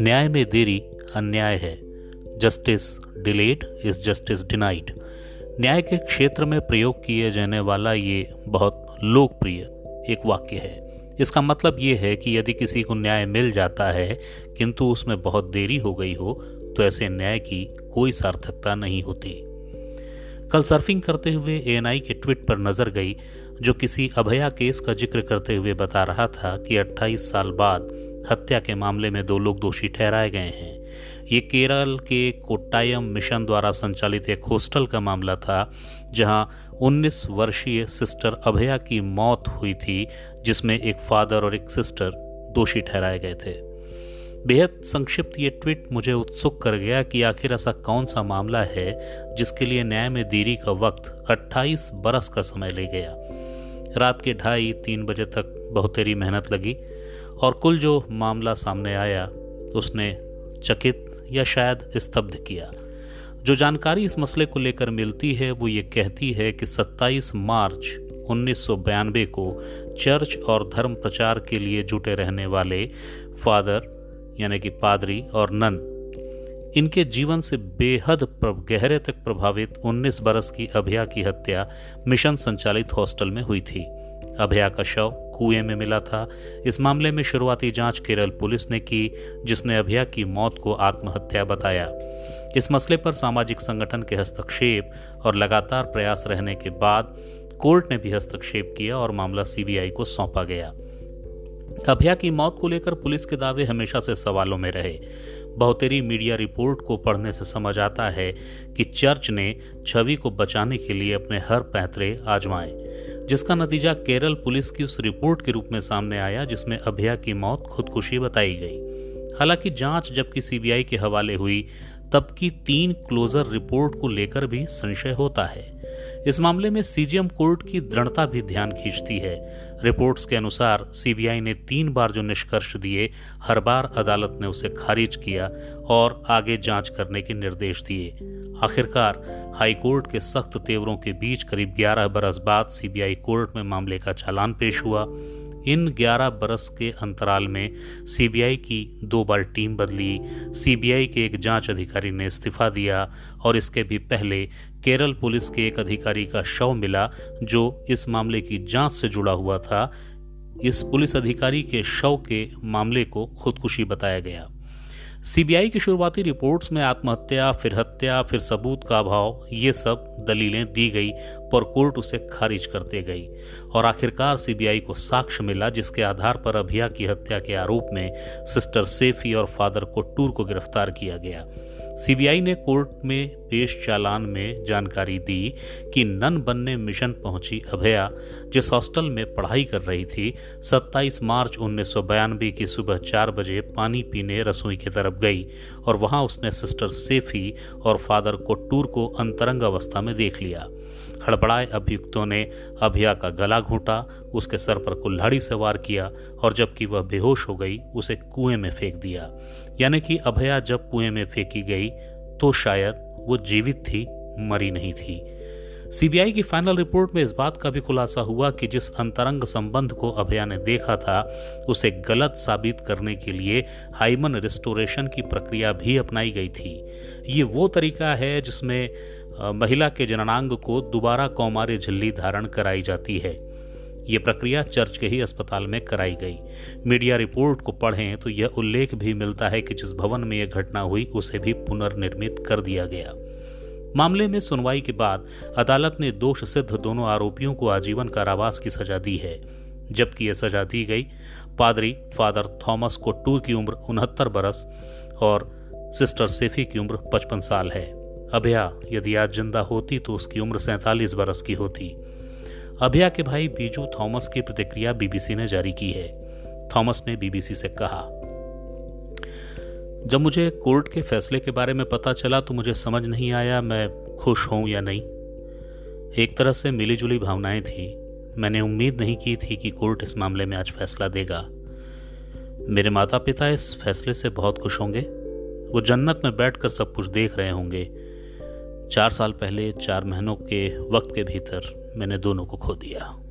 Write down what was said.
न्याय में देरी अन्याय है। Justice delayed is justice denied न्याय के क्षेत्र में प्रयोग किए जाने वाला ये बहुत लोकप्रिय एक वाक्य है। इसका मतलब ये है कि यदि किसी को न्याय मिल जाता है, किंतु उसमें बहुत देरी हो गई हो तो ऐसे न्याय की कोई सार्थकता नहीं होती। कल सर्फिंग करते हुए एएनआई के ट्वीट पर नज़र गई, जो किसी अभया केस का ज़िक्र करते हुए बता रहा था कि 28 साल बाद हत्या के मामले में दो लोग दोषी ठहराए गए हैं। ये केरल के कोट्टायम मिशन द्वारा संचालित एक हॉस्टल का मामला था, जहाँ 19 वर्षीय सिस्टर अभया की मौत हुई थी, जिसमें एक फादर और एक सिस्टर दोषी ठहराए गए थे। बेहद संक्षिप्त ये ट्वीट मुझे उत्सुक कर गया कि आखिर ऐसा कौन सा मामला है जिसके लिए न्याय में देरी का वक्त 28 बरस का समय ले गया। रात के ढाई तीन बजे तक बहुतेरी मेहनत लगी और कुल जो मामला सामने आया, उसने चकित या शायद स्तब्ध किया। जो जानकारी इस मसले को लेकर मिलती है, वो ये कहती है कि 27 मार्च उन्नीस को चर्च और धर्म प्रचार के लिए जुटे रहने वाले फादर यानी कि पादरी और नन, इनके जीवन से बेहद गहरे तक प्रभावित 19 बरस की अभया की हत्या मिशन संचालित हॉस्टल में हुई थी। अभया का शव कुएँ में मिला था। इस मामले में शुरुआती जाँच केरल पुलिस ने की, जिसने अभया की मौत को आत्महत्या बताया। इस मसले पर सामाजिक संगठन के हस्तक्षेप और लगातार प्रयास रहने के बाद कोर्ट ने भी हस्तक्षेप किया और मामला सीबीआई को सौंपा गया। अभया की मौत को लेकर पुलिस के दावे हमेशा से सवालों में रहे। बहुतेरी मीडिया रिपोर्ट को पढ़ने से समझ आता है कि चर्च ने छवि को बचाने के लिए अपने हर पैतरे आजमाए, जिसका नतीजा केरल पुलिस की उस रिपोर्ट के रूप में सामने आया, जिसमें अभया की मौत खुदकुशी बताई गई। हालाँकि जाँच जबकि सीबीआई के हवाले हुई तब की तीन क्लोजर रिपोर्ट को लेकर भी संशय होता है। इस मामले में सीजीएम कोर्ट की दृढ़ता भी ध्यान खींचती है। रिपोर्ट्स के अनुसार, सीबीआई ने तीन बार जो निष्कर्ष दिए, हर बार अदालत ने उसे खारिज किया और आगे जाँच करने के निर्देश दिए। आखिरकार, हाईकोर्ट के सख्त तेवरों के बीच करीब 11 बरस बाद सीबीआई कोर्ट में मामले का चालान पेश हुआ। इन 11 बरस के अंतराल में सीबीआई की दो बार टीम बदली। सीबीआई के एक जाँच अधिकारी ने इस्तीफा दिया और इसके भी पहले केरल पुलिस के एक अधिकारी का शव मिला, जो इस मामले की जाँच से जुड़ा हुआ था। इस पुलिस अधिकारी के शव के मामले को खुदकुशी बताया गया। सीबीआई की शुरुआती रिपोर्ट्स में आत्महत्या, फिर हत्या, फिर सबूत का अभाव, ये सब दलीलें दी गई पर कोर्ट उसे खारिज करते गई। और आखिरकार सीबीआई को साक्ष्य मिला, जिसके आधार पर अभिया की हत्या के आरोप में सिस्टर सेफी और फादर कोट्टूर को गिरफ़्तार किया गया। सीबीआई ने कोर्ट में पेश चालान में जानकारी दी कि नन बनने मिशन पहुँची अभया, जिस हॉस्टल में पढ़ाई कर रही थी 27 मार्च उन्नीस की सुबह चार बजे पानी पीने रसोई की तरफ़ गई और वहाँ उसने सिस्टर सेफी और फादर कोट्टूर को अंतरंग अवस्था में देख लिया। हड़बड़ाए अभियुक्तों ने अभिया का गला घूटा, उसके सर पर कुल्हाड़ी से वार किया और जबकि वह बेहोश हो गई, उसे कुएँ में फेंक दिया। यानी कि अभया जब कुएँ में फेंकी गई तो शायद वो जीवित थी, मरी नहीं थी। सीबीआई की फाइनल रिपोर्ट में इस बात का भी खुलासा हुआ कि जिस अंतरंग संबंध को अभया ने देखा था, उसे गलत साबित करने के लिए हाइमन रिस्टोरेशन की प्रक्रिया भी अपनाई गई थी। ये वो तरीका है जिसमें महिला के जननांग को दोबारा कौमार्य झिल्ली धारण कराई जाती है। ये प्रक्रिया चर्च के ही अस्पताल में कराई गई। मीडिया रिपोर्ट को पढ़ें तो यह उल्लेख भी मिलता है कि जिस भवन में यह घटना हुई, उसे भी पुनर्निर्मित कर दिया गया। मामले में सुनवाई के बाद अदालत ने दोष सिद्ध दोनों आरोपियों को आजीवन कारावास की सजा दी है। जबकि यह सजा दी गई, पादरी फादर थॉमस को टूर की उम्र उनहत्तर बरस और सिस्टर सेफी की उम्र पचपन साल है। अभया यदि आज ज़िंदा होती तो उसकी उम्र सैतालीस बरस की होती। अभया के भाई बीजू थॉमस की प्रतिक्रिया बीबीसी ने जारी की है। थॉमस ने बीबीसी से कहा, जब मुझे कोर्ट के फैसले के बारे में पता चला तो मुझे समझ नहीं आया मैं खुश हूँ या नहीं। एक तरह से मिली जुली भावनाएँ थी। मैंने उम्मीद नहीं की थी कि कोर्ट इस मामले में आज फैसला देगा। मेरे माता पिता इस फैसले से बहुत खुश होंगे। वो जन्नत में बैठकर सब कुछ देख रहे होंगे। चार साल पहले चार महीनों के वक्त के भीतर मैंने दोनों को खो दिया।